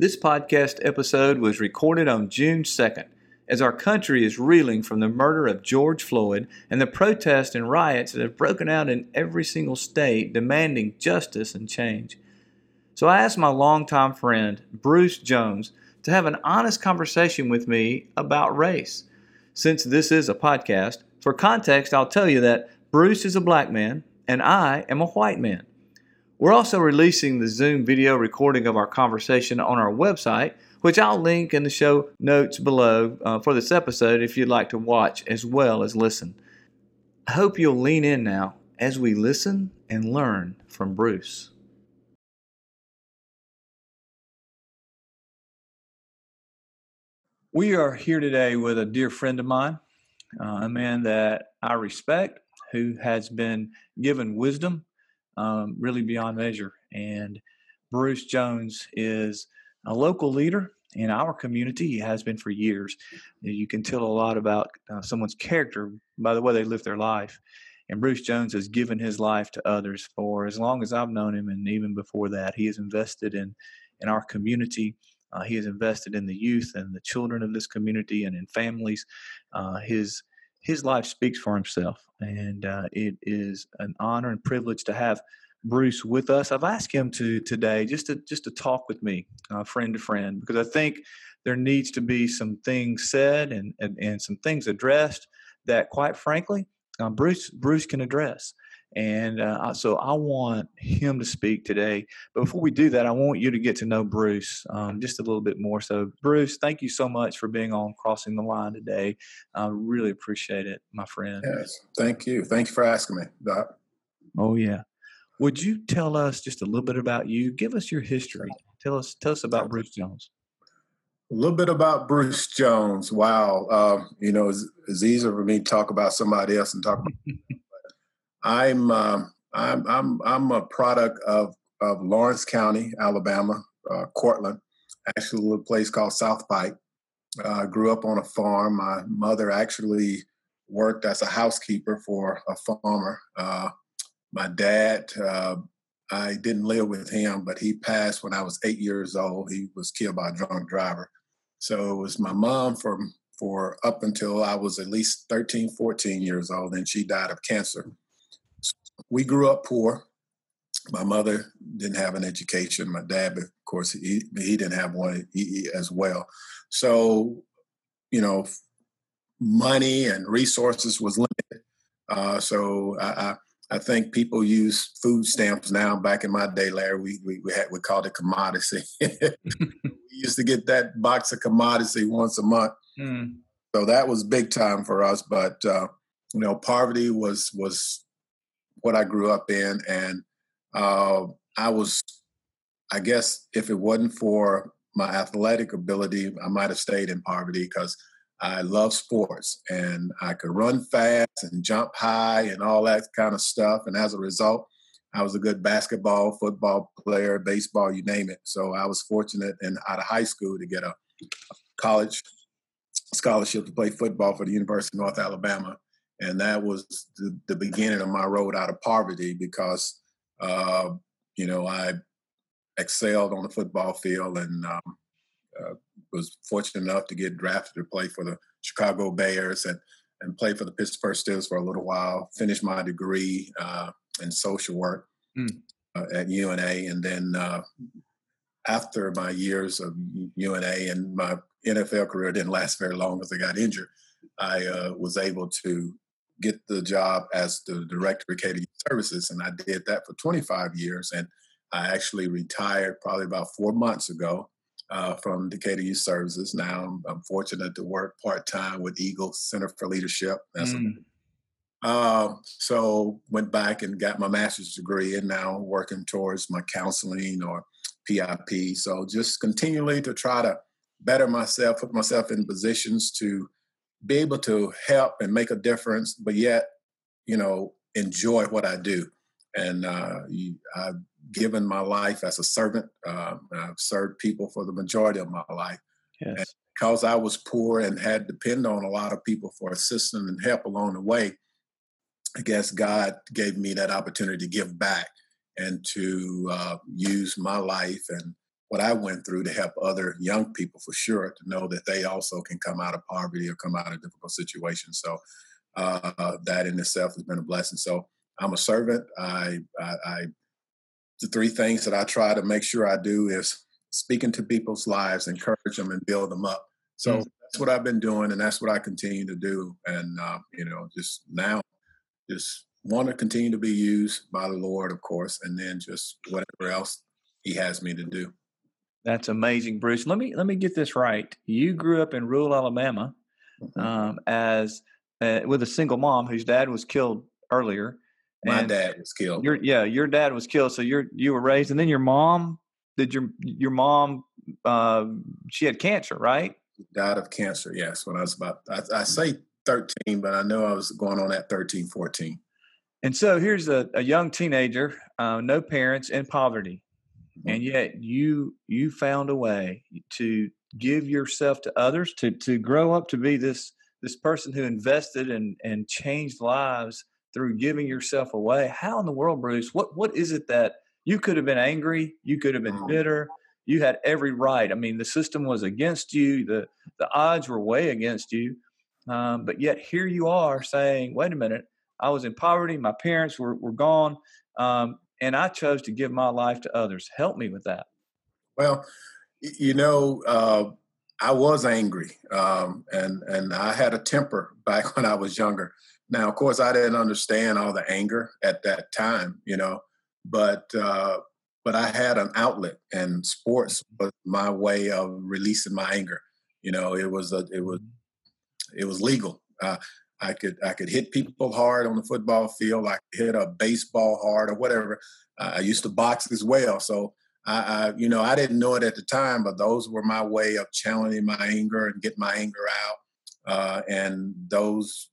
This podcast episode was recorded on June 2nd as our country is reeling from the murder of George Floyd and the protests and riots that have broken out in every single state demanding justice and change. So I asked my longtime friend, Bruce Jones, to have an honest conversation with me about race. Since this is a podcast, for context, I'll tell you that Bruce is a black man and I am a white man. We're also releasing the Zoom video recording of our conversation on our website, which I'll link in the show notes below uh, for this episode if you'd like to watch as well as listen. I hope you'll lean in now as we listen and learn from Bruce. We are here today with a dear friend of mine, uh, a man that I respect, who has been given wisdom um, really beyond measure. And Bruce Jones is a local leader in our community. He has been for years. You can tell a lot about uh, someone's character by the way they live their life. And Bruce Jones has given his life to others for as long as I've known him, and even before that, he has invested in in our community. Uh, he has invested in the youth and the children of this community and in families. Uh, his his life speaks for himself, and uh, it is an honor and privilege to have Bruce with us. I've asked him to today just to just to talk with me, uh, friend to friend, because I think there needs to be some things said and and, and some things addressed that, quite frankly, uh, Bruce Bruce can address. And uh, so I want him to speak today. But before we do that, I want you to get to know Bruce um, just a little bit more. So, Bruce, thank you so much for being on Crossing the Line today. I really appreciate it, my friend. Yes, thank you. Thank you for asking me, Doc. Oh, yeah. Would you tell us just a little bit about you? Give us your history. Tell us, tell us about Bruce Jones. A little bit about Bruce Jones. Wow. Uh, you know, it's, it's easier for me to talk about somebody else and talk about I'm uh, I'm I'm I'm a product of of Lawrence County, Alabama, uh, Courtland, actually a little place called South Pike. Uh, grew up on a farm. My mother actually worked as a housekeeper for a farmer. Uh, my dad, uh, I didn't live with him, but he passed when I was eight years old. He was killed by a drunk driver. So it was my mom from for up until I was at least 13, 14 years old, and she died of cancer we grew up poor. My mother didn't have an education. My dad, of course, he, he didn't have one as well. So, you know, money and resources was limited. Uh, so I, I, I, think people use food stamps now. Back in my day, Larry, we we, we had we called it commodity. we used to get that box of commodity once a month. Mm. So that was big time for us. But uh, you know, poverty was was what I grew up in, and uh, I was, I guess, if it wasn't for my athletic ability, I might have stayed in poverty because I love sports and I could run fast and jump high and all that kind of stuff. And as a result, I was a good basketball, football player, baseball, you name it. So I was fortunate and out of high school to get a college scholarship to play football for the University of North Alabama and that was the, the beginning of my road out of poverty because uh, you know I excelled on the football field and um, uh, was fortunate enough to get drafted to play for the Chicago Bears and and play for the Pittsburgh Steelers for a little while. Finished my degree uh, in social work mm. at UNA, and then uh, after my years of UNA and my NFL career didn't last very long because I got injured. I uh, was able to get the job as the director of Decatur Services, and I did that for 25 years. And I actually retired probably about four months ago uh, from Decatur Youth Services. Now I'm, I'm fortunate to work part time with Eagle Center for Leadership. Mm. uh, so went back and got my master's degree, and now working towards my counseling or PIP. So just continually to try to better myself, put myself in positions to be able to help and make a difference, but yet, you know, enjoy what I do. And uh, I've given my life as a servant. Uh, I've served people for the majority of my life. Yes. And because I was poor and had to depend on a lot of people for assistance and help along the way, I guess God gave me that opportunity to give back and to uh, use my life and what I went through to help other young people for sure to know that they also can come out of poverty or come out of difficult situations. So uh, that in itself has been a blessing. So I'm a servant. I, I, I, the three things that I try to make sure I do is speaking to people's lives, encourage them, and build them up. So mm-hmm. that's what I've been doing, and that's what I continue to do. And uh, you know, just now, just want to continue to be used by the Lord, of course, and then just whatever else He has me to do. That's amazing, Bruce. Let me let me get this right. You grew up in rural Alabama mm-hmm. um, as uh, with a single mom whose dad was killed earlier. My dad was killed. Your yeah, your dad was killed. So you're you were raised, and then your mom did your your mom uh, she had cancer, right? Died of cancer. Yes, when I was about I, I say 13, but I know I was going on at 13, 14. And so here's a, a young teenager, uh, no parents, in poverty and yet you you found a way to give yourself to others to to grow up to be this this person who invested and and changed lives through giving yourself away. How in the world bruce what what is it that you could have been angry you could have been mm-hmm. bitter you had every right. I mean the system was against you the the odds were way against you um, but yet here you are saying wait a minute i was in poverty my parents were, were gone um, and I chose to give my life to others. Help me with that. Well, you know, uh, I was angry, um, and and I had a temper back when I was younger. Now, of course, I didn't understand all the anger at that time, you know, but uh, but I had an outlet, and sports was my way of releasing my anger. You know, it was a, it was it was legal. Uh, I could I could hit people hard on the football field. I could hit a baseball hard or whatever. Uh, I used to box as well, so I, I, you know I didn't know it at the time, but those were my way of channeling my anger and get my anger out. Uh, and those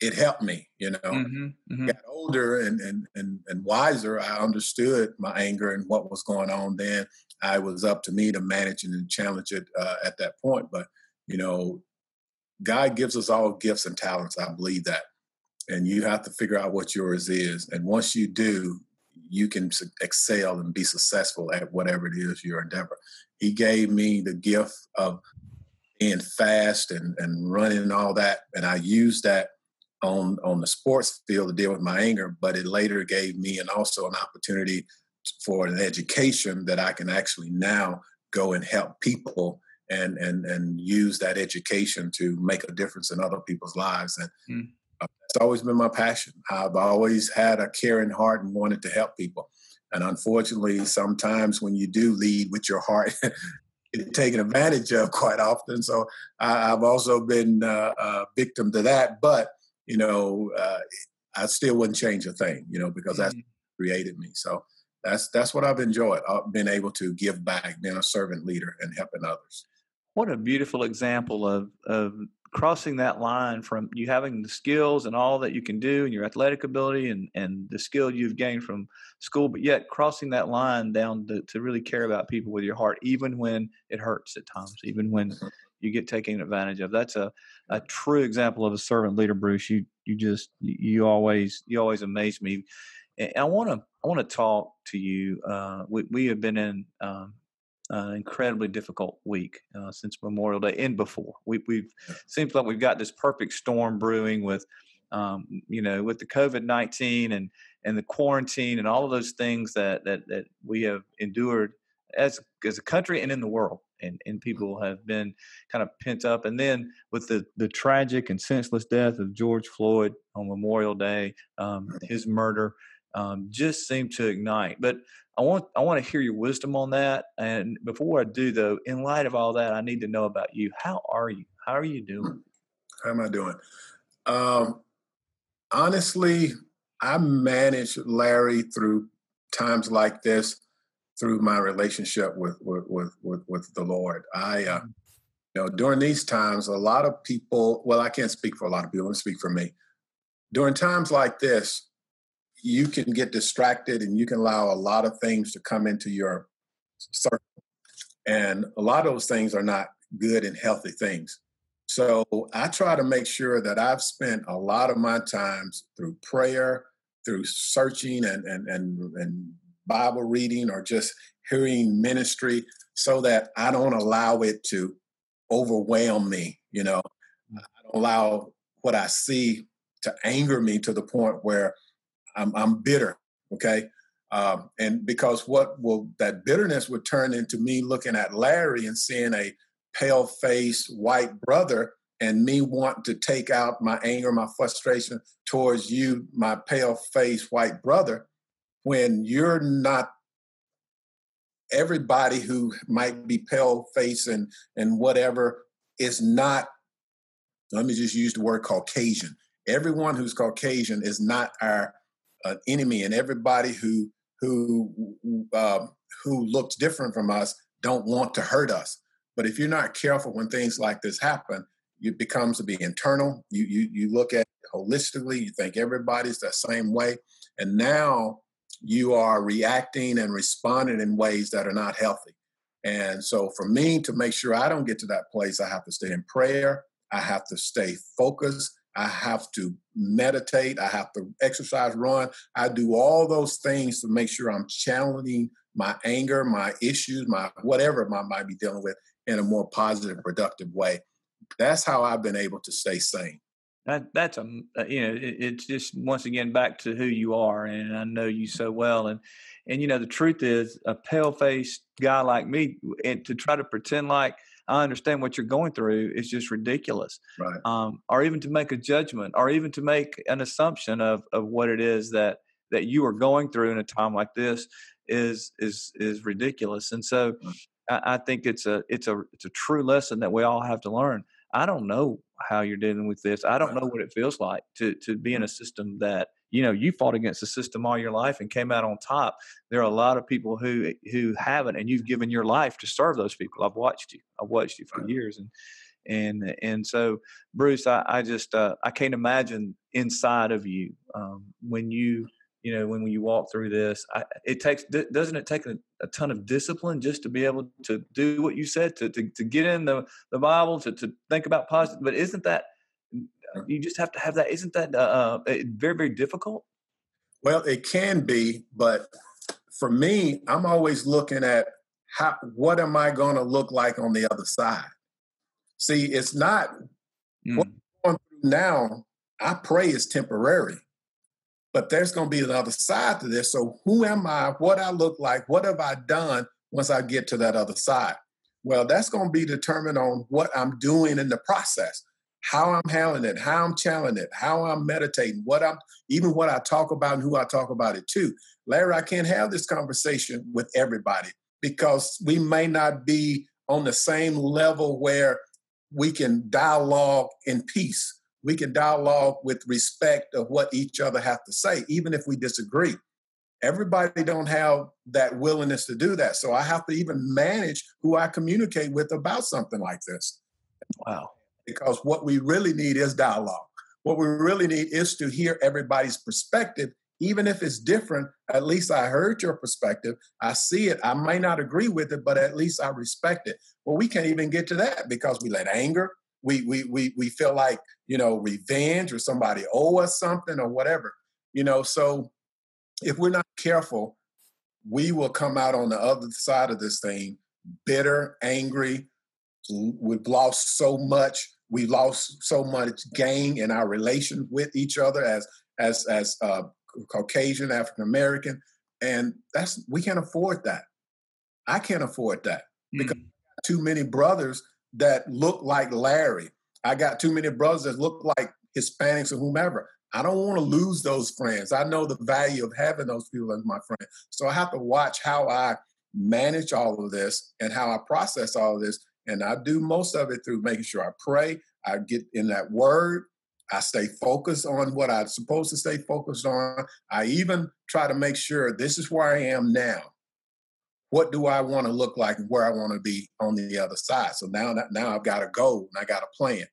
it helped me. You know, mm-hmm, mm-hmm. got older and, and and and wiser. I understood my anger and what was going on. Then I was up to me to manage and challenge it uh, at that point. But you know, God gives us all gifts and talents. I believe that. And you have to figure out what yours is. And once you do, you can excel and be successful at whatever it is your endeavor. He gave me the gift of being fast and, and running and all that. And I used that on on the sports field to deal with my anger, but it later gave me and also an opportunity for an education that I can actually now go and help people and and and use that education to make a difference in other people's lives and mm. it's always been my passion i've always had a caring heart and wanted to help people and unfortunately sometimes when you do lead with your heart it taken advantage of quite often so I, have also been uh, a victim to that but you know uh, i still wouldn't change a thing you know because that's mm. created me so that's that's what I've enjoyed. I've been able to give back, being a servant leader and helping others. What a beautiful example of of crossing that line from you having the skills and all that you can do and your athletic ability and, and the skill you've gained from school, but yet crossing that line down to, to really care about people with your heart, even when it hurts at times, even when mm-hmm. you get taken advantage of. That's a, a true example of a servant leader, Bruce. You you just you always you always amaze me. And I want to I want to talk to you. Uh, we we have been in um, uh, incredibly difficult week uh, since Memorial Day and before. We, we've seems like we've got this perfect storm brewing with, um, you know, with the COVID nineteen and and the quarantine and all of those things that that that we have endured as as a country and in the world. And, and people have been kind of pent up. And then with the, the tragic and senseless death of George Floyd on Memorial Day, um, his murder um, just seem to ignite. But I want I want to hear your wisdom on that. And before I do, though, in light of all that, I need to know about you. How are you? How are you doing? How am I doing? Um, honestly, I managed Larry through times like this through my relationship with with with with, the Lord. I. Uh, mm-hmm. you know, during these times, a lot of people, well, I can't speak for a lot of people, I speak for me. During times like this, you can get distracted and you can allow a lot of things to come into your circle. And a lot of those things are not good and healthy things. So I try to make sure that I've spent a lot of my times through prayer, through searching and and and, and Bible reading or just hearing ministry so that I don't allow it to overwhelm me. You know, mm. I don't allow what I see to anger me to the point where I'm, I'm bitter. Okay. Um, and because what will that bitterness would turn into me looking at Larry and seeing a pale faced white brother and me want to take out my anger, my frustration towards you, my pale faced white brother, when you're not everybody who might be pale face and and whatever is not let me just use the word caucasian everyone who's caucasian is not our uh, enemy and everybody who who uh, who looks different from us don't want to hurt us but if you're not careful when things like this happen it becomes to be internal you you you look at holistically you think everybody's the same way and now you are reacting and responding in ways that are not healthy. And so, for me to make sure I don't get to that place, I have to stay in prayer. I have to stay focused. I have to meditate. I have to exercise, run. I do all those things to make sure I'm channeling my anger, my issues, my whatever I might be dealing with in a more positive, productive way. That's how I've been able to stay sane. That that's a uh, you know it, it's just once again back to who you are, and I know you so well, and and you know the truth is a pale faced guy like me, and to try to pretend like I understand what you're going through is just ridiculous. Right. Um, or even to make a judgment, or even to make an assumption of of what it is that that you are going through in a time like this is is is ridiculous. And so, mm. I, I think it's a it's a it's a true lesson that we all have to learn. I don't know how you're dealing with this. I don't know what it feels like to to be in a system that you know you fought against the system all your life and came out on top. There are a lot of people who who haven't, and you've given your life to serve those people. I've watched you. I've watched you for years, and and and so Bruce, I, I just uh, I can't imagine inside of you um, when you you know when, when you walk through this I, it takes doesn't it take a, a, ton of discipline just to be able to do what you said to to, to get in the, the bible to, to think about positive but isn't that you just have to have that isn't that uh, uh very very difficult well it can be but for me i'm always looking at how what am i going to look like on the other side see it's not mm. what I'm going through now i pray is temporary but there's going to be another side to this. So who am I? What I look like? What have I done once I get to that other side? Well, that's going to be determined on what I'm doing in the process, how I'm handling it, how I'm challenging it, how I'm meditating, what I'm even what I talk about and who I talk about it to. Larry, I can't have this conversation with everybody because we may not be on the same level where we can dialogue in peace we can dialogue with respect of what each other have to say, even if we disagree. Everybody don't have that willingness to do that. So I have to even manage who I communicate with about something like this. Wow. Because what we really need is dialogue. What we really need is to hear everybody's perspective, even if it's different. At least I heard your perspective. I see it. I may not agree with it, but at least I respect it. Well, we can't even get to that because we let anger, we we we we feel like you know revenge or somebody owe us something or whatever you know so if we're not careful we will come out on the other side of this thing bitter angry we've lost so much we lost so much gain in our relations with each other as as as uh, caucasian african american and that's we can't afford that i can't afford that mm. because too many brothers that look like Larry. I got too many brothers that look like Hispanics or whomever. I don't want to lose those friends. I know the value of having those people as my friend. So I have to watch how I manage all of this and how I process all of this. And I do most of it through making sure I pray, I get in that word, I stay focused on what I'm supposed to stay focused on. I even try to make sure this is where I am now what do I want to look like and where I want to be on the other side. So now, now I've got a goal and I got a plan.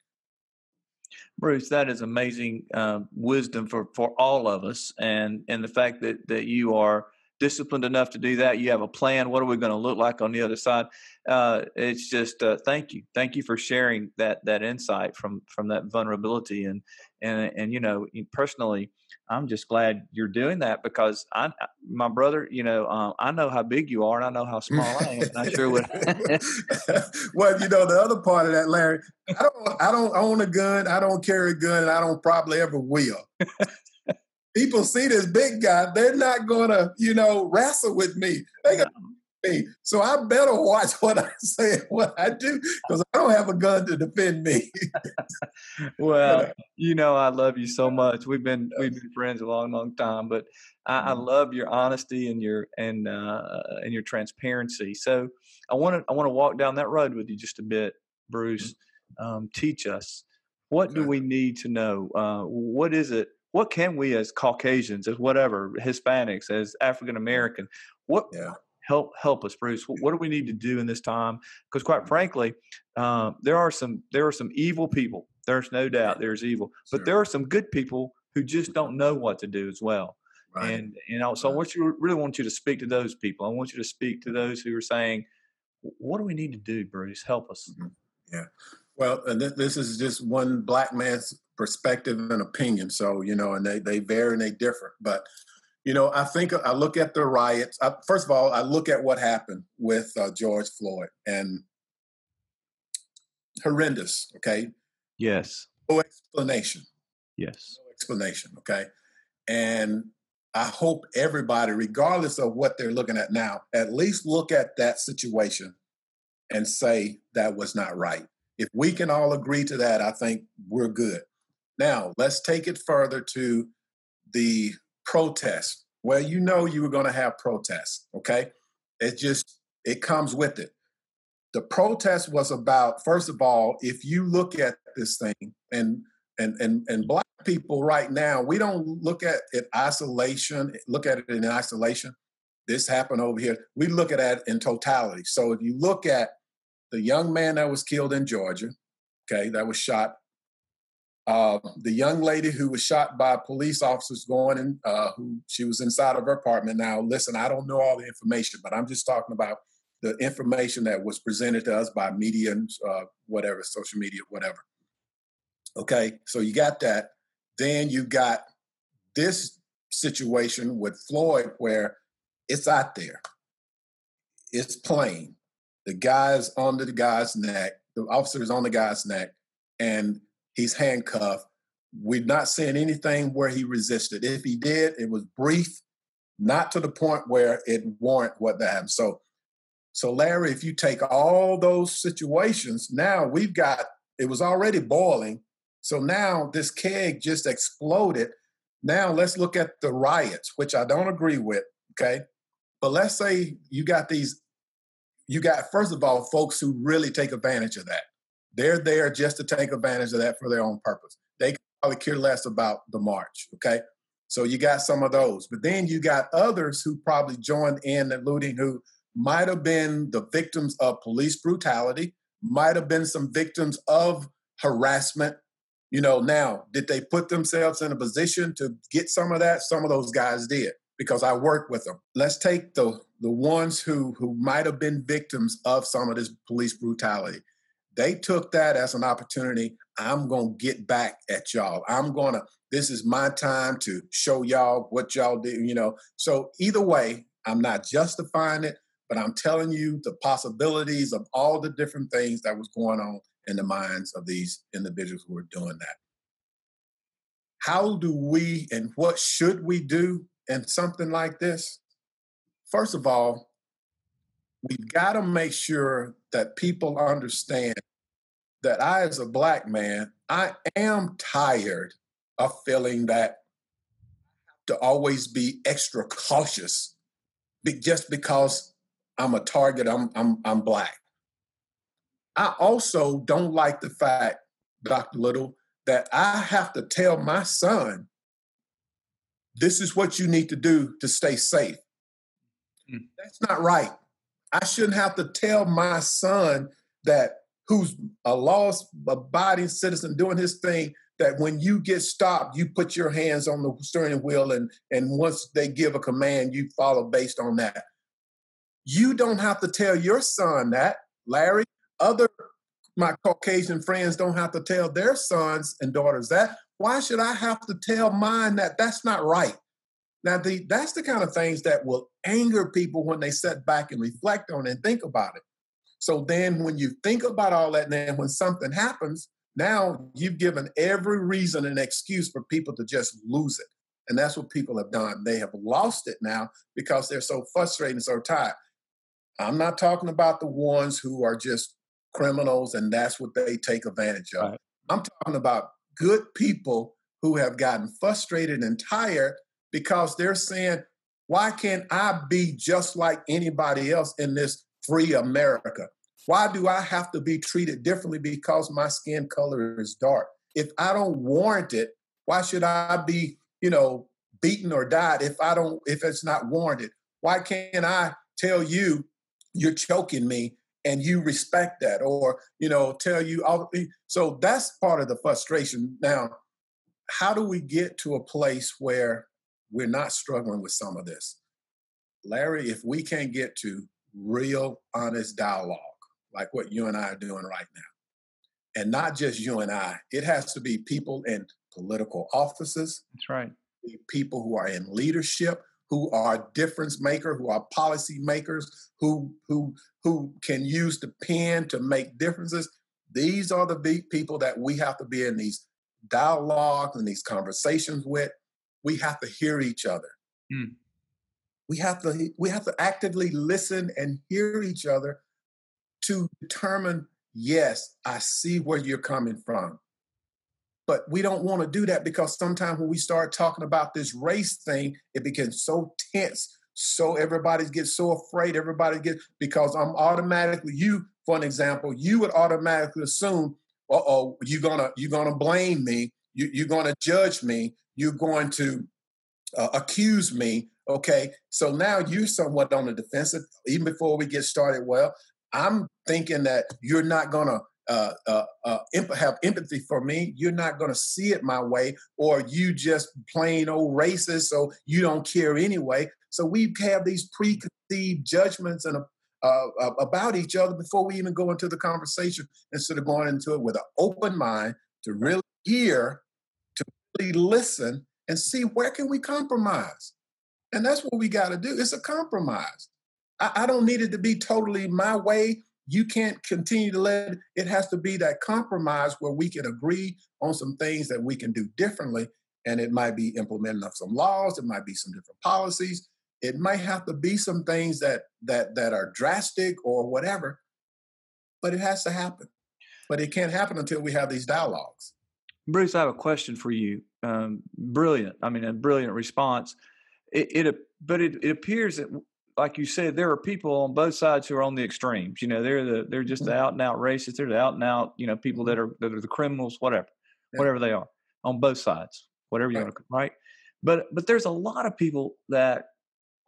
Bruce, that is amazing uh, wisdom for, for all of us, and and the fact that that you are disciplined enough to do that. You have a plan. What are we going to look like on the other side? Uh, it's just uh, thank you, thank you for sharing that that insight from from that vulnerability and and and you know personally, I'm just glad you're doing that because I, my brother, you know, um, I know how big you are and I know how small I am. And I sure would. well, you know, the other part of that, Larry, I don't, I don't own a gun. I don't carry a gun and I don't probably ever will. People see this big guy, they're not going to, you know, wrestle with me. They got me. So I better watch what I say and what I do because I don't have a gun to defend me. well, you know I love you so much. We've been we've been friends a long, long time, but I, I mm-hmm. love your honesty and your and uh, and your transparency. So I want to I want to walk down that road with you just a bit, Bruce. Mm-hmm. Um, teach us what do we need to know? Uh, what is it? What can we as Caucasians, as whatever, Hispanics, as African American, what yeah help help us, Bruce. What, do we need to do in this time? Because quite frankly, um, there are some there are some evil people. There's no doubt there's evil, but sure. there are some good people who just don't know what to do as well. Right. And you know, so I want you really want you to speak to those people. I want you to speak to those who are saying, "What do we need to do, Bruce? Help us." Mm-hmm. Yeah. Well, this is just one black man's perspective and opinion. So you know, and they they vary and they differ. But you know, I think I look at the riots. I, first of all, I look at what happened with uh, George Floyd and horrendous. Okay. Yes. No explanation. Yes. No explanation. Okay. And I hope everybody, regardless of what they're looking at now, at least look at that situation and say that was not right. If we can all agree to that, I think we're good. Now, let's take it further to the protest. Well, you know you were going to have protests, okay? It just it comes with it. The protest was about first of all, if you look at this thing and and and and black people right now, we don't look at it isolation, look at it in isolation. This happened over here. We look at it in totality. So if you look at the young man that was killed in Georgia, okay, that was shot uh, the young lady who was shot by police officers going in, uh, who she was inside of her apartment. Now, listen, I don't know all the information, but I'm just talking about the information that was presented to us by media and uh, whatever, social media, whatever. Okay, so you got that. Then you got this situation with Floyd where it's out there. It's plain. The guy's on the guy's neck, the officer is on the guy's neck, and He's handcuffed. We're not seeing anything where he resisted. If he did, it was brief, not to the point where it warrant what that happened. So, so Larry, if you take all those situations, now we've got it was already boiling. So now this keg just exploded. Now let's look at the riots, which I don't agree with. Okay. But let's say you got these, you got, first of all, folks who really take advantage of that. They're there just to take advantage of that for their own purpose. They probably care less about the march. Okay. So you got some of those. But then you got others who probably joined in the looting who might have been the victims of police brutality, might have been some victims of harassment. You know, now, did they put themselves in a position to get some of that? Some of those guys did because I worked with them. Let's take the the ones who who might have been victims of some of this police brutality. They took that as an opportunity. I'm going to get back at y'all. I'm going to, this is my time to show y'all what y'all do, you know. So either way, I'm not justifying it, but I'm telling you the possibilities of all the different things that was going on in the minds of these individuals who were doing that. How do we and what should we do in something like this? First of all, we've got to make sure that people understand that I, as a black man, I am tired of feeling that to always be extra cautious just because I'm a target, I'm, I'm, I'm black. I also don't like the fact, Dr. Little, that I have to tell my son, this is what you need to do to stay safe. Mm. That's not right. I shouldn't have to tell my son that who's a laws abiding citizen doing his thing that when you get stopped you put your hands on the steering wheel and and once they give a command you follow based on that you don't have to tell your son that larry other my caucasian friends don't have to tell their sons and daughters that Why should I have to tell mine that that's not right? Now, the, that's the kind of things that will anger people when they sit back and reflect on it and think about it. So then, when you think about all that, and then when something happens, now you've given every reason and excuse for people to just lose it. And that's what people have done. They have lost it now because they're so frustrated and so tired. I'm not talking about the ones who are just criminals and that's what they take advantage of. Right. I'm talking about good people who have gotten frustrated and tired because they're saying, why can't I be just like anybody else in this free America? Why do I have to be treated differently because my skin color is dark? If I don't warrant it, why should I be, you know, beaten or died if I don't if it's not warranted? Why can't I tell you you're choking me and you respect that or you know tell you all so that's part of the frustration. Now how do we get to a place where we're not struggling with some of this? Larry if we can't get to real honest dialogue like what you and i are doing right now and not just you and i it has to be people in political offices that's right. people who are in leadership who are difference maker, who are policy makers, who who who can use the pen to make differences. These are the big people that we have to be in these dialogues and these conversations with. We have to hear each other. Mm. We have to we have to actively listen and hear each other to determine, yes, I see where you're coming from. But we don't want to do that because sometimes when we start talking about this race thing, it becomes so tense. So everybody gets so afraid. Everybody gets because I'm automatically you. For an example, you would automatically assume, "Uh oh, you're gonna you're gonna blame me. You, you're gonna judge me. You're going to uh, accuse me." Okay, so now you're somewhat on the defensive. Even before we get started, well, I'm thinking that you're not gonna uh, uh, uh, have empathy for me, you're not going to see it my way, or you just plain old racist, so you don't care anyway. So we have these preconceived judgments and uh, uh, about each other before we even go into the conversation, instead of going into it with an open mind to really hear, to really listen, and see where can we compromise. And that's what we got to do. It's a compromise. I, I don't need it to be totally my way you can't continue to let it. Has to be that compromise where we can agree on some things that we can do differently and it might be implementing of some laws it might be some different policies. It might have to be some things that that that are drastic or whatever but it has to happen. But it can't happen until we have these dialogues. Bruce i have a question for you. Um, brilliant i mean a brilliant response. It, it but it, it appears that like you said, there are people on both sides who are on the extremes. You know, they're the they're just the mm-hmm. out and out racists. They're the out and out, you know, people that mm-hmm. are that are the criminals, whatever, yeah. whatever they are, on both sides, whatever you right. want to, right? But but there's a lot of people that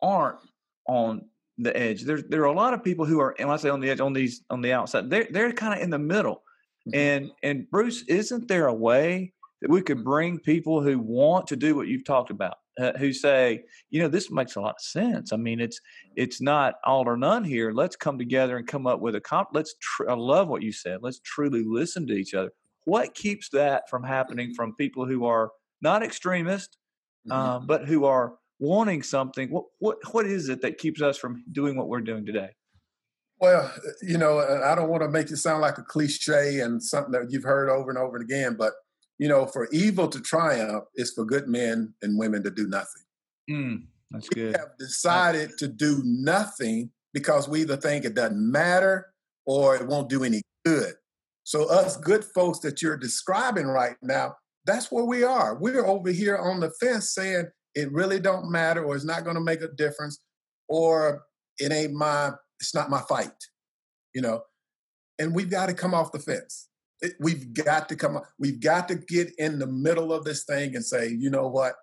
aren't on the edge. There's there are a lot of people who are, and I say on the edge, on these on the outside, they're they're kind of in the middle. Mm-hmm. And and Bruce, isn't there a way that we could bring people who want to do what you've talked about, uh, who say, you know, this makes a lot of sense. I mean, it's it's not all or none here. Let's come together and come up with a comp. Let's. Tr- I love what you said. Let's truly listen to each other. What keeps that from happening from people who are not extremists, mm-hmm. um, but who are wanting something? What what what is it that keeps us from doing what we're doing today? Well, you know, I don't want to make it sound like a cliche and something that you've heard over and over again, but you know, for evil to triumph is for good men and women to do nothing. Mm, that's we good. have decided to do nothing because we either think it doesn't matter or it won't do any good. So us good folks that you're describing right now, that's where we are. We're over here on the fence saying it really don't matter or it's not going to make a difference or it ain't my it's not my fight. You know, and we've got to come off the fence we've got to come we've got to get in the middle of this thing and say you know what?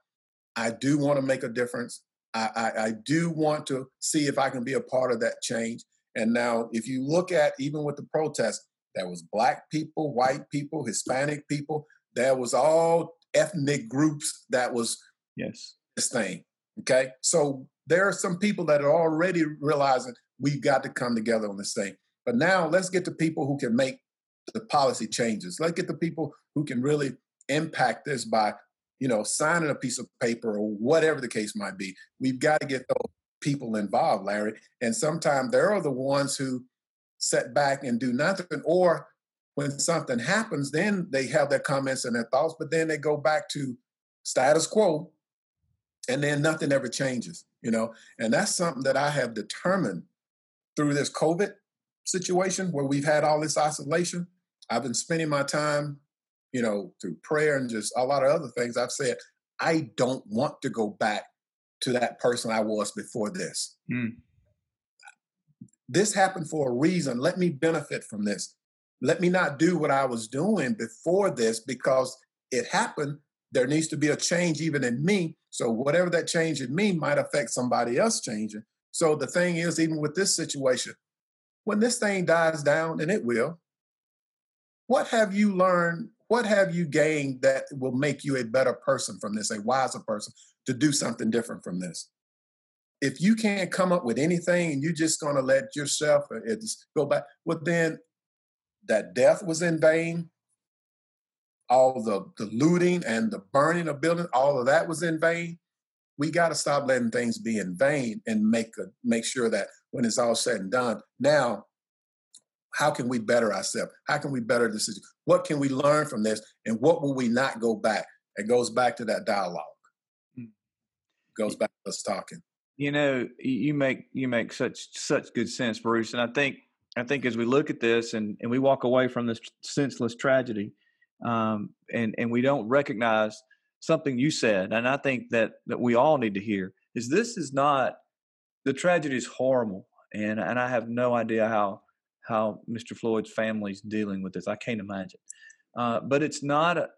I do want to make a difference. I, I, I do want to see if i can be a part of that change. And now if you look at even with the protest there was black people white people hispanic people there was all ethnic groups that was yes. this thing okay? So there are some people that are already realizing we've got to come together on this thing. But now let's get to people who can make the policy changes. Let's get the people who can really impact this by, you know, signing a piece of paper or whatever the case might be. We've got to get those people involved, Larry. And sometimes they're the ones who set back and do nothing. Or when something happens, then they have their comments and their thoughts, but then they go back to status quo and then nothing ever changes, you know? And that's something that I have determined through this COVID situation where we've had all this isolation. I've been spending my time, you know, through prayer and just a lot of other things. I've said, I don't want to go back to that person I was before this. Mm. This happened for a reason. Let me benefit from this. Let me not do what I was doing before this because it happened. There needs to be a change even in me. So, whatever that change in me might affect somebody else changing. So, the thing is, even with this situation, when this thing dies down, and it will, what have you learned? What have you gained that will make you a better person from this, a wiser person to do something different from this? If you can't come up with anything and you're just going to let yourself uh, go back, well, then that death was in vain. All the, the looting and the burning of buildings, all of that was in vain. We got to stop letting things be in vain and make a, make sure that when it's all said and done, now how can we better ourselves? How can we better the situation? What can we learn from this? And what will we not go back? It goes back to that dialogue. Mm. Goes back to us talking. You know, you make you make such such good sense, Bruce. And I think I think as we look at this and, and we walk away from this senseless tragedy, um, and and we don't recognize something you said, and I think that that we all need to hear is this is not the tragedy is horrible, and and I have no idea how how Mr. Floyd's family is dealing with this. I can't imagine. Uh, but it's not a,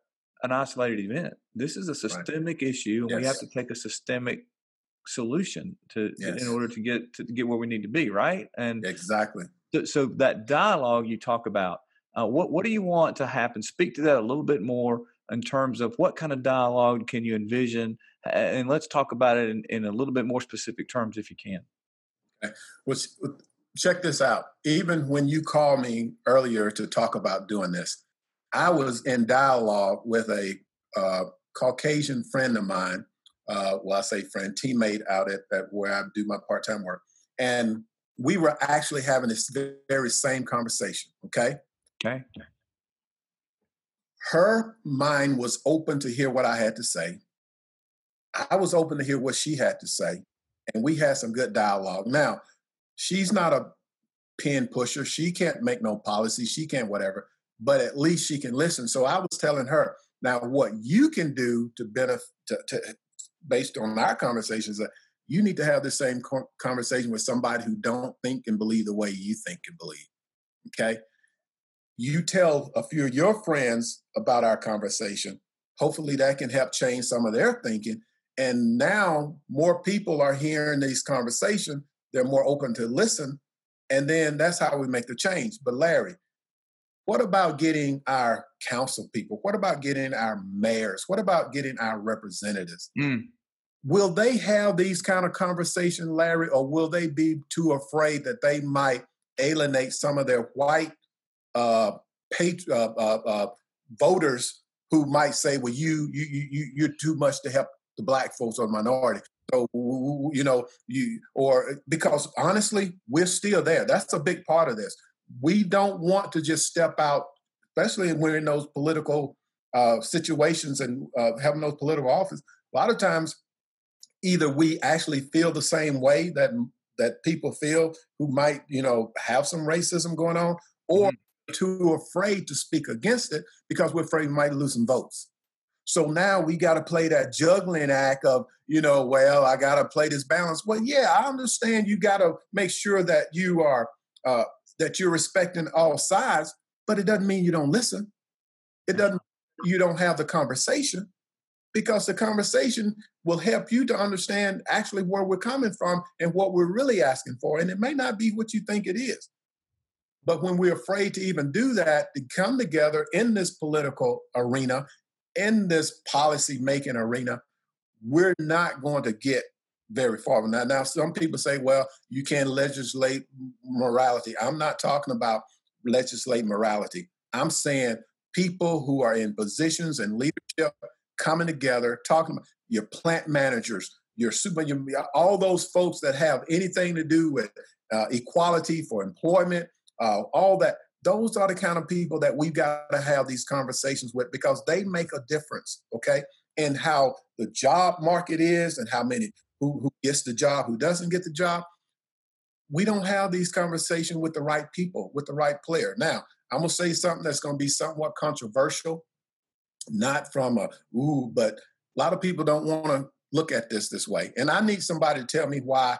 an isolated event. This is a systemic right. issue, and yes. we have to take a systemic solution to, yes. in order to get to get where we need to be. Right? And exactly. So, so that dialogue you talk about, uh, what what do you want to happen? Speak to that a little bit more in terms of what kind of dialogue can you envision, and let's talk about it in, in a little bit more specific terms if you can. Okay. Check this out. Even when you called me earlier to talk about doing this, I was in dialogue with a uh, Caucasian friend of mine. Uh, well, I say friend, teammate out at, at where I do my part time work. And we were actually having this very same conversation. Okay. Okay. Her mind was open to hear what I had to say. I was open to hear what she had to say. And we had some good dialogue. Now, she's not a pin pusher. She can't make no policy. She can't whatever, but at least she can listen. So I was telling her, now what you can do to benefit, to, to, based on our conversations, that you need to have the same conversation with somebody who don't think and believe the way you think and believe. Okay. You tell a few of your friends about our conversation. Hopefully that can help change some of their thinking. And now more people are hearing these conversations they're more open to listen. And then that's how we make the change. But Larry, what about getting our council people? What about getting our mayors? What about getting our representatives? Mm. Will they have these kind of conversations, Larry, or will they be too afraid that they might alienate some of their white uh, uh, uh, uh voters who might say, "Well, you you you you're too much to help the black folks or minority." So you know, you or because honestly, we're still there. That's a big part of this. We don't want to just step out, especially when we're in those political uh, situations and uh, having those political office. A lot of times, either we actually feel the same way that that people feel who might, you know, have some racism going on, or mm-hmm. too afraid to speak against it because we're afraid we might lose some votes. So now we got to play that juggling act of, you know, well, I got to play this balance. Well, yeah, I understand you got to make sure that you are uh, that you're respecting all sides, but it doesn't mean you don't listen. It doesn't you don't have the conversation because the conversation will help you to understand actually where we're coming from and what we're really asking for. And it may not be what you think it is. But when we're afraid to even do that, to come together in this political arena in this policy making arena, we're not going to get very far. Now, now some people say, well, you can't legislate morality. I'm not talking about legislate morality. I'm saying people who are in positions and leadership coming together, talking about your plant managers, your super, your, all those folks that have anything to do with uh, equality for employment, uh, all that. Those are the kind of people that we've got to have these conversations with because they make a difference, okay, in how the job market is and how many who, who gets the job, who doesn't get the job. We don't have these conversations with the right people, with the right player. Now, I'm gonna say something that's gonna be somewhat controversial, not from a ooh, but a lot of people don't want to look at this this way, and I need somebody to tell me why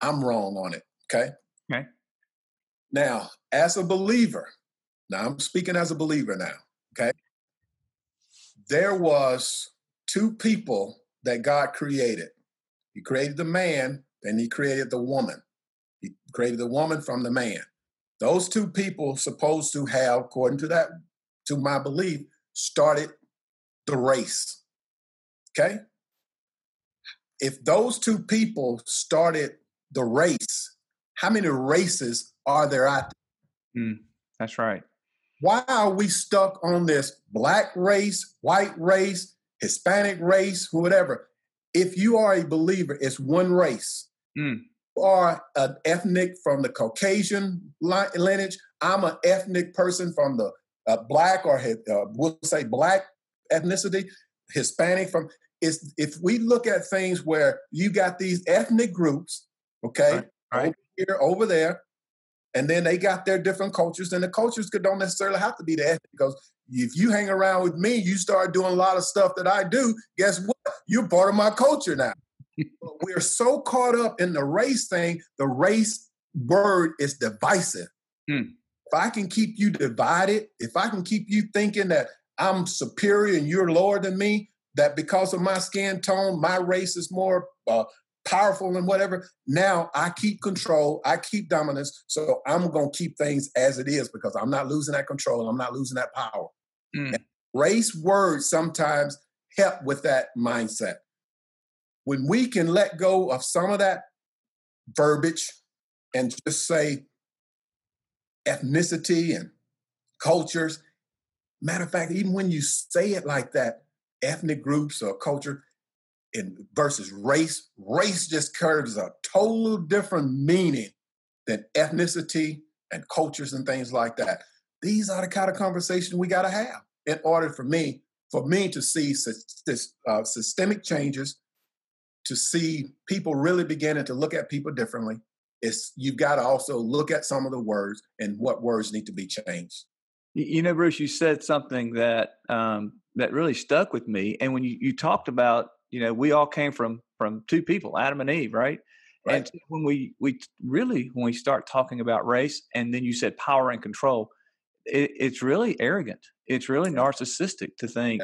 I'm wrong on it. Okay. Okay. Now, as a believer, now I'm speaking as a believer now. Okay. There was two people that God created. He created the man, and he created the woman. He created the woman from the man. Those two people supposed to have, according to that, to my belief, started the race. Okay? If those two people started the race, how many races are there out there? Mm, that's right. Why are we stuck on this black race, white race, Hispanic race, whatever? If you are a believer, it's one race. Mm are an ethnic from the Caucasian lineage. I'm an ethnic person from the uh, black or uh, we'll say black ethnicity, Hispanic from. Is if we look at things where you got these ethnic groups, okay, right, right. over here, over there, and then they got their different cultures, and the cultures could don't necessarily have to be the ethnic because if you hang around with me, you start doing a lot of stuff that I do. Guess what? You're part of my culture now we're so caught up in the race thing, the race word is divisive. Mm. If I can keep you divided, if I can keep you thinking that I'm superior and you're lower than me, that because of my skin tone, my race is more uh, powerful and whatever. Now I keep control, I keep dominance. So I'm going to keep things as it is because I'm not losing that control, I'm not losing that power. Mm. Race words sometimes help with that mindset when we can let go of some of that verbiage and just say ethnicity and cultures, matter of fact, even when you say it like that, ethnic groups or culture in versus race, race just carries a total different meaning than ethnicity and cultures and things like that. These are the kind of conversation we got to have in order for me, for me to see this uh, systemic changes to see people really beginning to look at people differently, it's you've got to also look at some of the words and what words need to be changed. You know, Bruce, you said something that um, that really stuck with me. And when you, you talked about, you know, we all came from from two people, Adam and Eve, right? right? And when we we really when we start talking about race, and then you said power and control, it, it's really arrogant. It's really narcissistic to think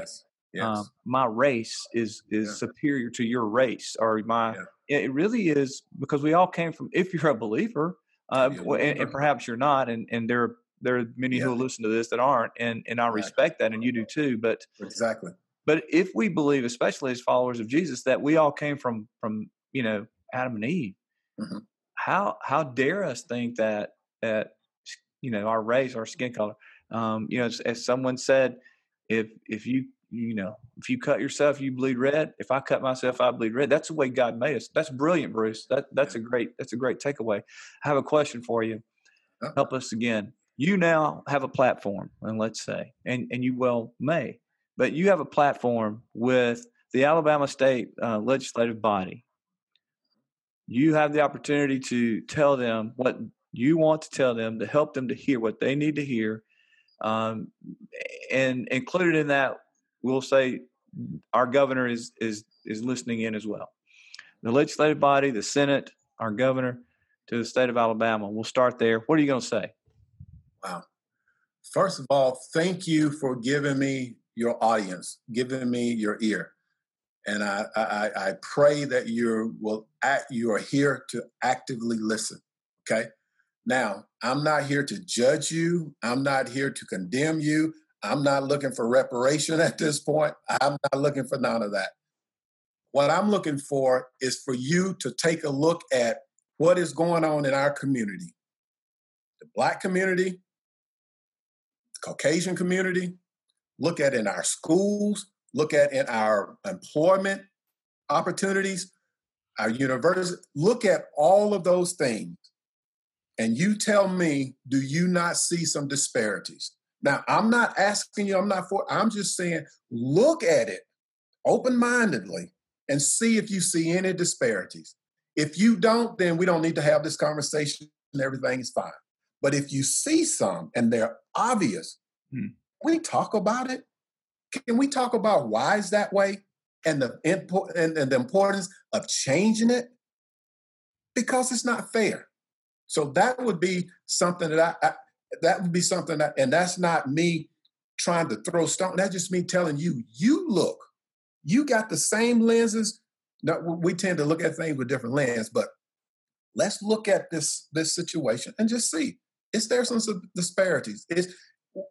yes. Um, my race is is yeah. superior to your race or my yeah. it really is because we all came from if you're a believer uh, and, and, perhaps you're not and and there there are many yeah. who listen to this that aren't and and I exactly. respect that and you do too but exactly but if we believe especially as followers of Jesus that we all came from from you know Adam and Eve mm-hmm. how how dare us think that that you know our race our skin color um, you know as, as someone said if if you you know, if you cut yourself, you bleed red. If I cut myself, I bleed red. That's the way God made us. That's brilliant, Bruce. That that's a great that's a great takeaway. I have a question for you. Help us again. You now have a platform, and let's say, and and you well may, but you have a platform with the Alabama State uh, legislative body. You have the opportunity to tell them what you want to tell them to help them to hear what they need to hear um, and included in that we'll say our governor is is is listening in as well. The legislative body, the Senate, our governor to the state of Alabama. We'll start there. What are you going to say? Wow. First of all, thank you for giving me your audience, giving me your ear. And I, I, I pray that you will act, you are here to actively listen. Okay. Now, I'm not here to judge you. I'm not here to condemn you. I'm not looking for reparation at this point. I'm not looking for none of that. What I'm looking for is for you to take a look at what is going on in our community the Black community, the Caucasian community, look at in our schools, look at in our employment opportunities, our university, look at all of those things. And you tell me, do you not see some disparities? Now, I'm not asking you, I'm not for, I'm just saying, look at it open mindedly and see if you see any disparities. If you don't, then we don't need to have this conversation and everything is fine. But if you see some and they're obvious, hmm. We talk about it. Can we talk about why is that way and the import and, and the importance of changing it? Because it's not fair. So that would be something that I, I that would be something that, and that's not me trying to throw stone. That's just me telling you, you look, you got the same lenses. Now, we tend to look at things with different lenses, but let's look at this this situation and just see is there some disparities. Is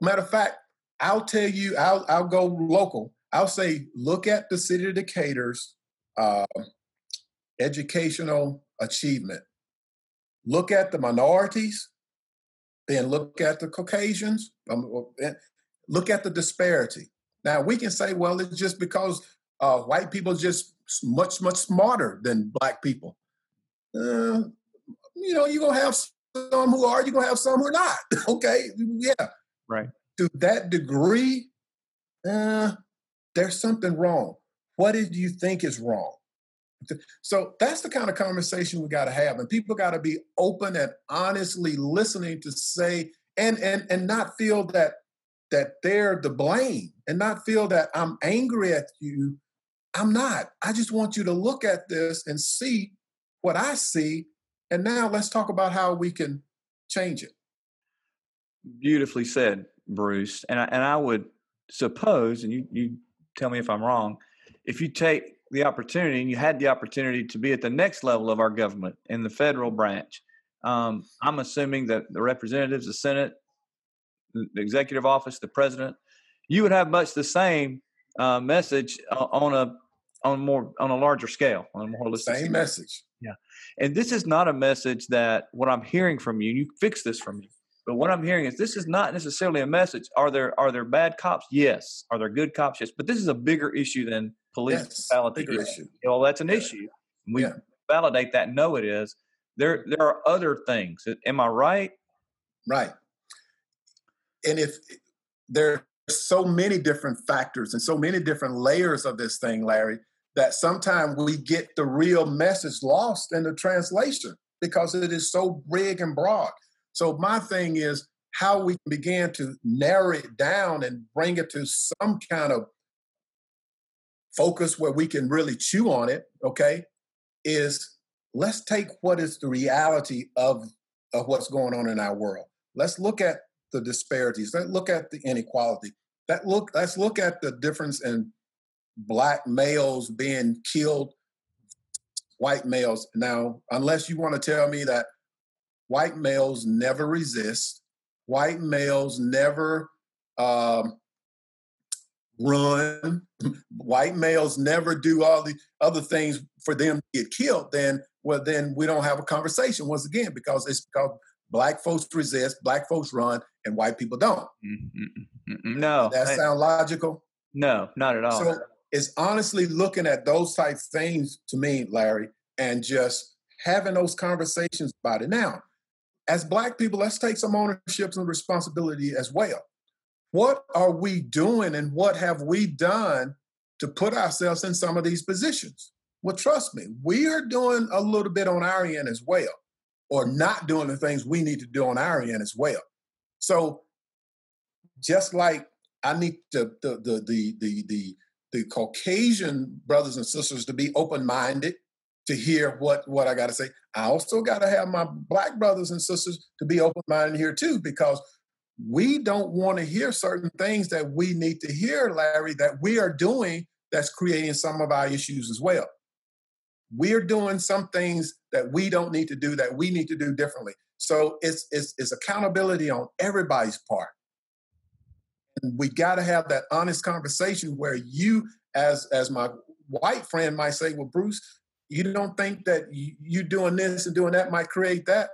matter of fact, I'll tell you, I'll I'll go local. I'll say, look at the city of Decatur's uh, educational achievement. Look at the minorities, then look at the Caucasians. Um, look at the disparity. Now we can say, well, it's just because uh, white people just much much smarter than black people. Uh, you know, you're gonna have some who are, you're gonna have some who are not. okay, yeah, right. To that degree, uh, there's something wrong. What do you think is wrong? So that's the kind of conversation we got to have, and people got to be open and honestly listening to say, and and and not feel that that they're the blame, and not feel that I'm angry at you I'm not. I just want you to look at this and see what I see. And now let's talk about how we can change it. Beautifully said, Bruce. And I, and I would suppose, and you, you tell me if I'm wrong, if you take the opportunity and you had the opportunity to be at the next level of our government in the federal branch, um, I'm assuming that the representatives, the Senate, the executive office, the president, you would have much the same uh, message on a on more on a larger scale, on a more holistic. Same message. Yeah, and this is not a message that what I'm hearing from you. And you fix this for me. But what I'm hearing is this is not necessarily a message. Are there are there bad cops? Yes. Are there good cops? Yes. But this is a bigger issue than police yes, brutality. Bigger issue. Well, that's an yeah. issue. We yeah. validate that. No, it is. There there are other things. Am I right? Right. And if there are so many different factors and so many different layers of this thing, Larry, that sometimes we get the real message lost in the translation because it is so big and broad. So my thing is how we can begin to narrow it down and bring it to some kind of focus where we can really chew on it, okay, is let's take what is the reality of, of what's going on in our world. Let's look at the disparities. Let's look at the inequality. That look, let's look at the difference in black males being killed, white males. Now, unless you want to tell me that white males never resist, white males never um, run, white males never do all the other things for them to get killed, then well, then we don't have a conversation once again because it's because black folks resist, black folks run, and white people don't. Mm-hmm. No, Does that sound logical? No, not at all. So is honestly looking at those type things to me, Larry, and just having those conversations about it. Now, as Black people, let's take some ownership and responsibility as well. What are we doing and what have we done to put ourselves in some of these positions? Well, trust me, we are doing a little bit on our end as well, or not doing the things we need to do on our end as well. So, just like I need the the the the the Caucasian brothers and sisters to be open minded to hear what what I got to say. I also got to have my black brothers and sisters to be open minded here too, because we don't want to hear certain things that we need to hear, Larry, that we are doing that's creating some of our issues as well. We're doing some things that we don't need to do that we need to do differently. So it's it's, it's accountability on everybody's part we got to have that honest conversation where you, as as my white friend might say, well, Bruce, you don't think that you doing this and doing that might create that?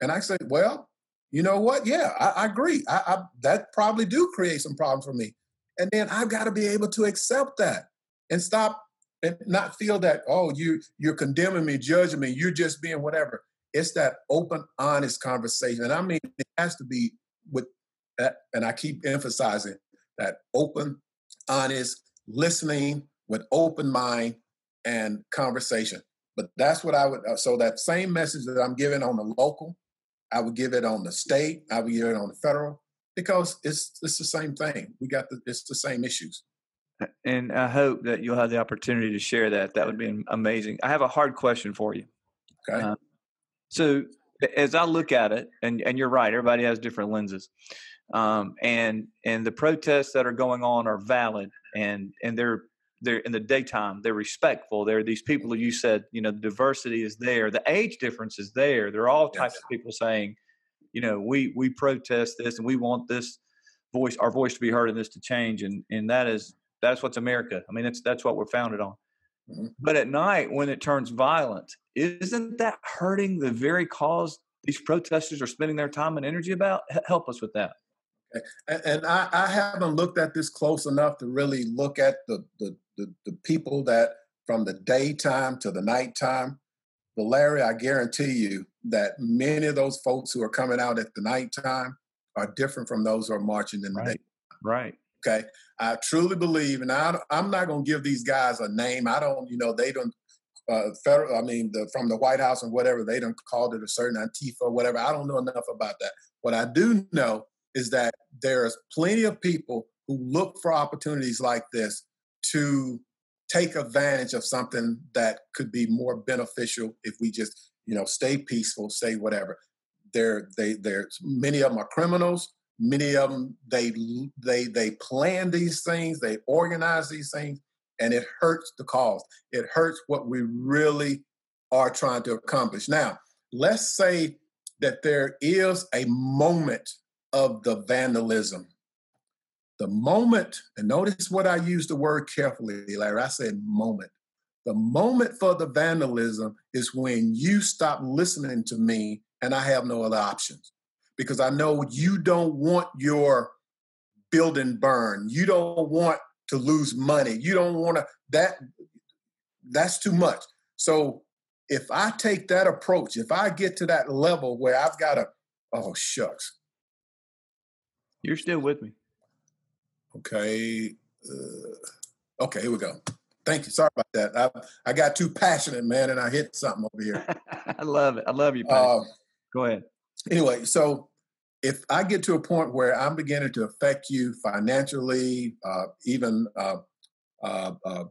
And I say, well, you know what? Yeah, I, I agree. I, I, that probably do create some problems for me. And then I've got to be able to accept that and stop and not feel that, oh, you you're condemning me, judging me, you're just being whatever. It's that open, honest conversation. And I mean, it has to be with that, and I keep emphasizing that open, honest, listening with open mind and conversation. But that's what I would. Uh, so that same message that I'm giving on the local, I would give it on the state. I would give it on the federal because it's it's the same thing. We got the it's the same issues. And I hope that you'll have the opportunity to share that. That would be amazing. I have a hard question for you. Okay. Uh, so as I look at it, and and you're right, everybody has different lenses, um, and and the protests that are going on are valid, and and they're they're in the daytime they're respectful. They're these people who you said you know the diversity is there the age difference is there. There are all types yes. of people saying you know we we protest this and we want this voice our voice to be heard and this to change. And and that is that's what's america. I mean that's that's what we're founded on. Mm-hmm. but at night when it turns violent isn't that hurting the very cause these protesters are spending their time and energy about? Help us with that and I, I, haven't looked at this close enough to really look at the, the, the, the people that from the daytime to the nighttime. But Larry, I guarantee you that many of those folks who are coming out at the nighttime are different from those who are marching in the right. day. Right. Okay. I truly believe, and I, I'm not going to give these guys a name. I don't, you know, they don't, uh, federal, I mean, the, from the White House and whatever, they don't called it a certain Antifa or whatever. I don't know enough about that. What I do know is that there's plenty of people who look for opportunities like this to take advantage of something that could be more beneficial if we just you know stay peaceful stay whatever. There they there's many of them are criminals. Many of them they they they plan these things they organize these things and it hurts the cause. It hurts what we really are trying to accomplish. Now let's say that there is a moment of the vandalism. The moment, and notice what I use the word carefully, Larry. I said moment. The moment for the vandalism is when you stop listening to me and I have no other options. Because I know you don't want your building burned. You don't want to lose money. You don't want to, that, that's too much. So if I take that approach, if I get to that level where I've got to, oh, shucks, you're still with me. Okay. Uh, okay, here we go. Thank you. Sorry about that. I, I got too passionate, man, and I hit something over here. I love it. I love you. Uh, Go ahead. Anyway, so if I get to a point where I'm beginning to affect you financially, uh, even uh, uh, uh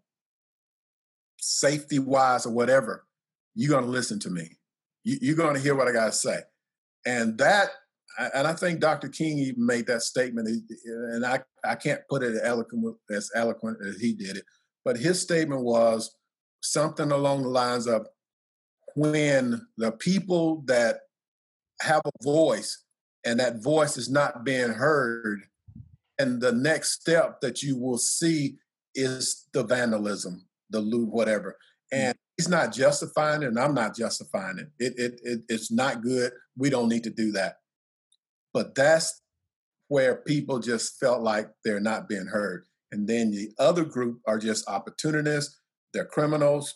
safety wise or whatever, you're going to listen to me. You, you're going to hear what I got to say. And that and I think Dr. King even made that statement, and I, I can't put it eloquent, as eloquent as he did it, but his statement was something along the lines of when the people that have a voice and that voice is not being heard, and the next step that you will see is the vandalism, the loot, whatever. Mm. And he's not justifying it, and I'm not justifying it. It, it, it. It's not good. We don't need to do that. But that's where people just felt like they're not being heard. And then the other group are just opportunists, they're criminals.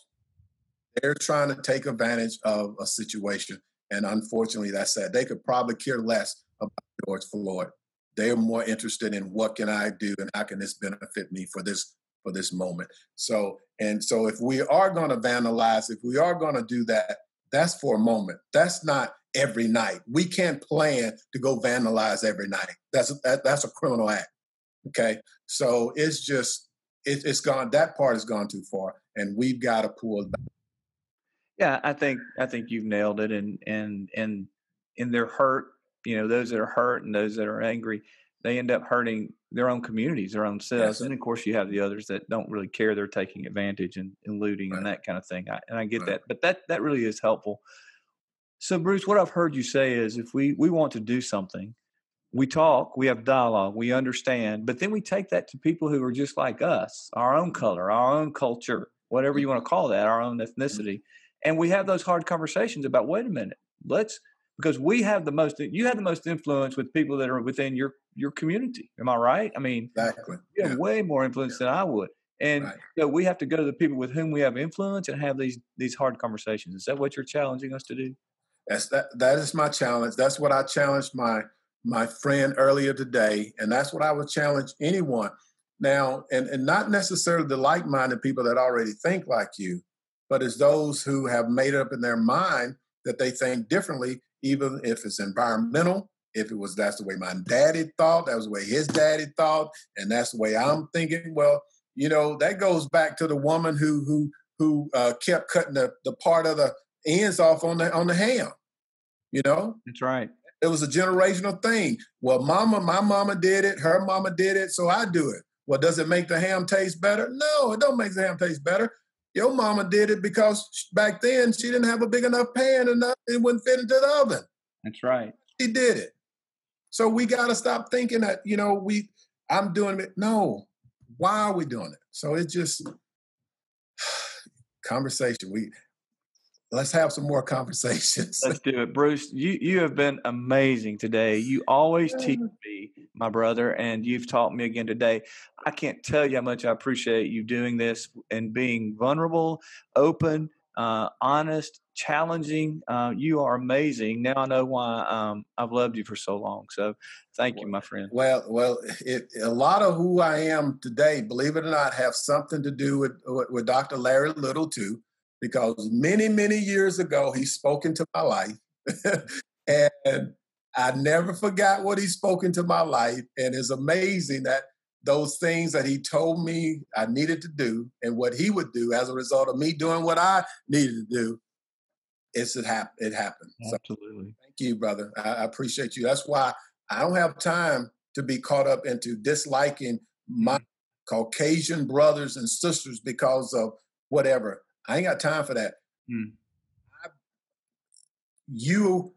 They're trying to take advantage of a situation. And unfortunately, that's sad. They could probably care less about George Floyd. They're more interested in what can I do and how can this benefit me for this for this moment. So and so if we are going to vandalize, if we are going to do that, that's for a moment. That's not every night. We can't plan to go vandalize every night. That's that, that's a criminal act. Okay, so it's just it, it's gone. That part has gone too far, and we've got to pull it back. Yeah, I think I think you've nailed it, and and and in their hurt, you know, those that are hurt and those that are angry, they end up hurting their own communities, their own selves, yes. and of course you have the others that don't really care; they're taking advantage and, and looting right. and that kind of thing. I, and I get right. that, but that that really is helpful. So, Bruce, what I've heard you say is if we, we want to do something, we talk, we have dialogue, we understand, but then we take that to people who are just like us, our own color, our own culture, whatever mm-hmm. you want to call that, our own mm-hmm. ethnicity. And we have those hard conversations about wait a minute, let's because we have the most you have the most influence with people that are within your your community am i right i mean exactly you have yeah. way more influence yeah. than i would and right. so we have to go to the people with whom we have influence and have these these hard conversations is that what you're challenging us to do that's that that is my challenge that's what i challenged my my friend earlier today and that's what i would challenge anyone now and and not necessarily the like-minded people that already think like you but it's those who have made up in their mind that they think differently, even if it's environmental, if it was that's the way my daddy thought, that was the way his daddy thought, and that's the way I'm thinking. Well, you know, that goes back to the woman who who who uh, kept cutting the, the part of the ends off on the on the ham. You know? That's right. It was a generational thing. Well, mama, my mama did it, her mama did it, so I do it. Well, does it make the ham taste better? No, it don't make the ham taste better. Your mama did it because back then she didn't have a big enough pan and it wouldn't fit into the oven. That's right. She did it. So we got to stop thinking that, you know, we, I'm doing it. No. Why are we doing it? So it's just conversation. We, let's have some more conversations. Let's do it, Bruce. You you have been amazing today. You always teach me, my brother, and you've taught me again today. I can't tell you how much I appreciate you doing this and being vulnerable, open, uh, honest, challenging. Uh, you are amazing. Now I know why um, I've loved you for so long. So thank you, my friend. Well, well, it, a lot of who I am today, believe it or not, have something to do with with Dr. Larry Little too because many, many years ago, he spoke into my life. and I never forgot what he spoke into my life. And it's amazing that those things that he told me I needed to do and what he would do as a result of me doing what I needed to do, it's it, hap- it happened. Absolutely. So, thank you, brother. I, I appreciate you. That's why I don't have time to be caught up into disliking my mm-hmm. Caucasian brothers and sisters because of whatever. I ain't got time for that. Mm. I, you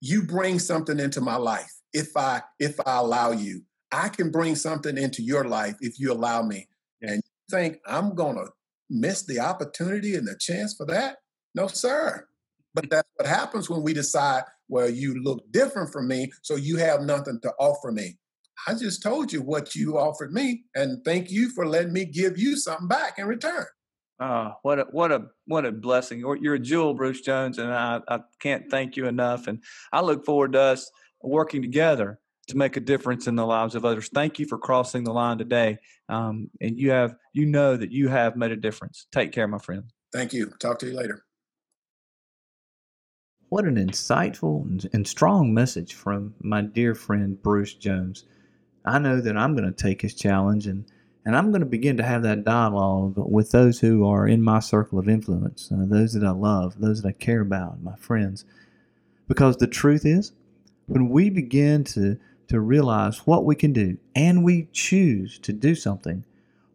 you bring something into my life if I if I allow you. I can bring something into your life if you allow me. Yes. And you think I'm gonna miss the opportunity and the chance for that? No, sir. But that's what happens when we decide, well, you look different from me, so you have nothing to offer me. I just told you what you offered me, and thank you for letting me give you something back in return. Oh, what a what a what a blessing! You're a jewel, Bruce Jones, and I, I can't thank you enough. And I look forward to us working together to make a difference in the lives of others. Thank you for crossing the line today. Um, and you have you know that you have made a difference. Take care, my friend. Thank you. Talk to you later. What an insightful and strong message from my dear friend Bruce Jones. I know that I'm going to take his challenge and and I'm going to begin to have that dialogue with those who are in my circle of influence, uh, those that I love, those that I care about, my friends. Because the truth is, when we begin to, to realize what we can do and we choose to do something,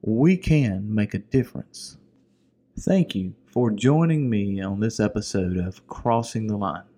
we can make a difference. Thank you for joining me on this episode of Crossing the Line.